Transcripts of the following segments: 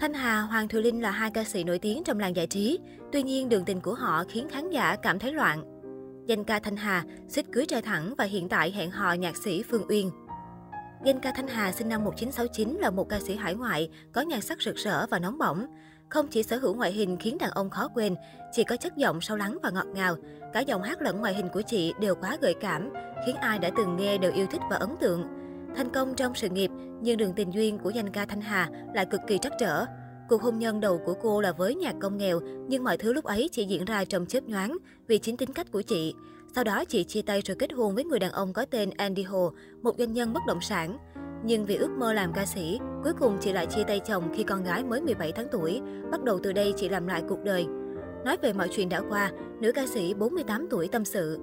Thanh Hà, Hoàng Thùy Linh là hai ca sĩ nổi tiếng trong làng giải trí. Tuy nhiên, đường tình của họ khiến khán giả cảm thấy loạn. Danh ca Thanh Hà, xích cưới trai thẳng và hiện tại hẹn hò nhạc sĩ Phương Uyên. Danh ca Thanh Hà sinh năm 1969 là một ca sĩ hải ngoại, có nhan sắc rực rỡ và nóng bỏng. Không chỉ sở hữu ngoại hình khiến đàn ông khó quên, chị có chất giọng sâu lắng và ngọt ngào. Cả giọng hát lẫn ngoại hình của chị đều quá gợi cảm, khiến ai đã từng nghe đều yêu thích và ấn tượng. Thành công trong sự nghiệp, nhưng đường tình duyên của danh ca Thanh Hà lại cực kỳ trắc trở. Cuộc hôn nhân đầu của cô là với nhạc công nghèo, nhưng mọi thứ lúc ấy chỉ diễn ra trong chớp nhoáng vì chính tính cách của chị. Sau đó chị chia tay rồi kết hôn với người đàn ông có tên Andy Hồ, một doanh nhân bất động sản. Nhưng vì ước mơ làm ca sĩ, cuối cùng chị lại chia tay chồng khi con gái mới 17 tháng tuổi. Bắt đầu từ đây chị làm lại cuộc đời. Nói về mọi chuyện đã qua, nữ ca sĩ 48 tuổi tâm sự.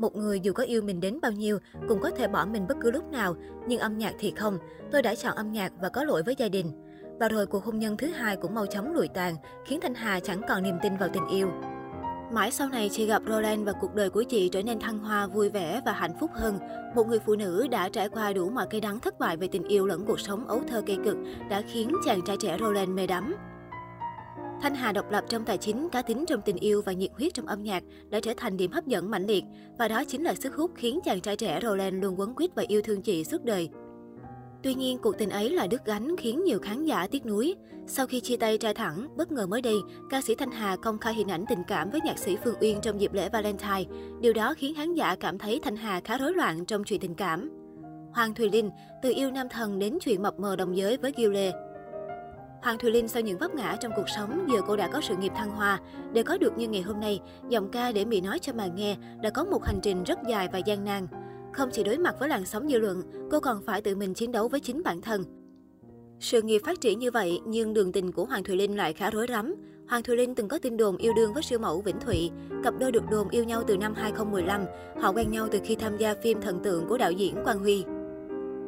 Một người dù có yêu mình đến bao nhiêu cũng có thể bỏ mình bất cứ lúc nào, nhưng âm nhạc thì không. Tôi đã chọn âm nhạc và có lỗi với gia đình. Và rồi cuộc hôn nhân thứ hai cũng mau chóng lụi tàn, khiến Thanh Hà chẳng còn niềm tin vào tình yêu. Mãi sau này chị gặp Roland và cuộc đời của chị trở nên thăng hoa, vui vẻ và hạnh phúc hơn. Một người phụ nữ đã trải qua đủ mọi cây đắng thất bại về tình yêu lẫn cuộc sống ấu thơ cây cực đã khiến chàng trai trẻ Roland mê đắm. Thanh Hà độc lập trong tài chính, cá tính trong tình yêu và nhiệt huyết trong âm nhạc đã trở thành điểm hấp dẫn mạnh liệt. Và đó chính là sức hút khiến chàng trai trẻ Roland luôn quấn quýt và yêu thương chị suốt đời. Tuy nhiên, cuộc tình ấy là đứt gánh khiến nhiều khán giả tiếc nuối. Sau khi chia tay trai thẳng, bất ngờ mới đây, ca sĩ Thanh Hà công khai hình ảnh tình cảm với nhạc sĩ Phương Uyên trong dịp lễ Valentine. Điều đó khiến khán giả cảm thấy Thanh Hà khá rối loạn trong chuyện tình cảm. Hoàng Thùy Linh, từ yêu nam thần đến chuyện mập mờ đồng giới với Gil Lê. Hoàng Thùy Linh sau những vấp ngã trong cuộc sống, giờ cô đã có sự nghiệp thăng hoa. Để có được như ngày hôm nay, giọng ca để Mỹ nói cho mà nghe đã có một hành trình rất dài và gian nan. Không chỉ đối mặt với làn sóng dư luận, cô còn phải tự mình chiến đấu với chính bản thân. Sự nghiệp phát triển như vậy, nhưng đường tình của Hoàng Thùy Linh lại khá rối rắm. Hoàng Thùy Linh từng có tin đồn yêu đương với siêu mẫu Vĩnh Thụy. Cặp đôi được đồn yêu nhau từ năm 2015. Họ quen nhau từ khi tham gia phim Thần tượng của đạo diễn Quang Huy.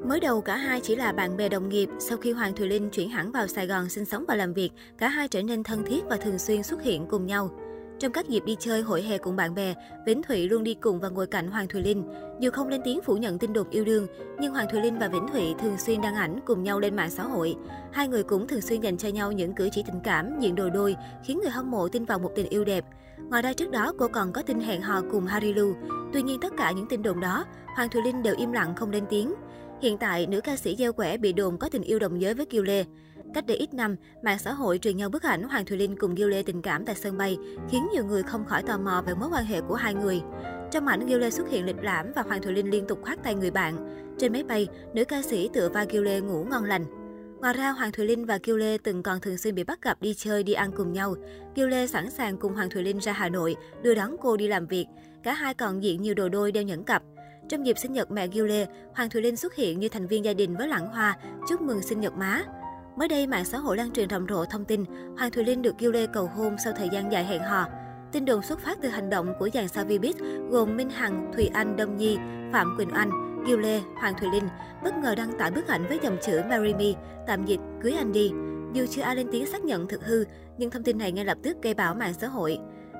Mới đầu cả hai chỉ là bạn bè đồng nghiệp, sau khi Hoàng Thùy Linh chuyển hẳn vào Sài Gòn sinh sống và làm việc, cả hai trở nên thân thiết và thường xuyên xuất hiện cùng nhau. Trong các dịp đi chơi hội hè cùng bạn bè, Vĩnh Thụy luôn đi cùng và ngồi cạnh Hoàng Thùy Linh. Dù không lên tiếng phủ nhận tin đồn yêu đương, nhưng Hoàng Thùy Linh và Vĩnh Thụy thường xuyên đăng ảnh cùng nhau lên mạng xã hội. Hai người cũng thường xuyên dành cho nhau những cử chỉ tình cảm, diện đồ đôi, khiến người hâm mộ tin vào một tình yêu đẹp. Ngoài ra trước đó cô còn có tin hẹn hò cùng Harry Lu. Tuy nhiên tất cả những tin đồn đó, Hoàng Thùy Linh đều im lặng không lên tiếng. Hiện tại, nữ ca sĩ gieo quẻ bị đồn có tình yêu đồng giới với Kiều Lê. Cách đây ít năm, mạng xã hội truyền nhau bức ảnh Hoàng Thùy Linh cùng Gil Lê tình cảm tại sân bay, khiến nhiều người không khỏi tò mò về mối quan hệ của hai người. Trong ảnh, Gil Lê xuất hiện lịch lãm và Hoàng Thùy Linh liên tục khoác tay người bạn. Trên máy bay, nữ ca sĩ tựa vai Gil Lê ngủ ngon lành. Ngoài ra, Hoàng Thùy Linh và Kiều Lê từng còn thường xuyên bị bắt gặp đi chơi, đi ăn cùng nhau. Kiều Lê sẵn sàng cùng Hoàng Thùy Linh ra Hà Nội, đưa đón cô đi làm việc. Cả hai còn diện nhiều đồ đôi đeo nhẫn cặp. Trong dịp sinh nhật mẹ Kiều Hoàng Thùy Linh xuất hiện như thành viên gia đình với lãng hoa, chúc mừng sinh nhật má. Mới đây, mạng xã hội lan truyền rầm rộ thông tin Hoàng Thùy Linh được Kiều cầu hôn sau thời gian dài hẹn hò. Tin đồn xuất phát từ hành động của dàn sao Vbiz gồm Minh Hằng, Thùy Anh, Đông Nhi, Phạm Quỳnh Anh, Kiều Lê, Hoàng Thùy Linh bất ngờ đăng tải bức ảnh với dòng chữ Marry Me, tạm dịch cưới anh đi. Dù chưa ai lên tiếng xác nhận thực hư, nhưng thông tin này ngay lập tức gây bão mạng xã hội.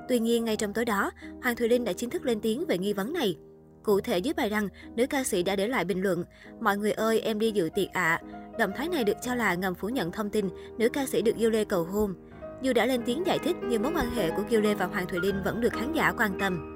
Tuy nhiên, ngay trong tối đó, Hoàng Thùy Linh đã chính thức lên tiếng về nghi vấn này. Cụ thể dưới bài đăng, nữ ca sĩ đã để lại bình luận Mọi người ơi, em đi dự tiệc ạ. À. Động thái này được cho là ngầm phủ nhận thông tin nữ ca sĩ được Gil Lê cầu hôn. Dù đã lên tiếng giải thích, nhưng mối quan hệ của Gil Lê và Hoàng Thùy Linh vẫn được khán giả quan tâm.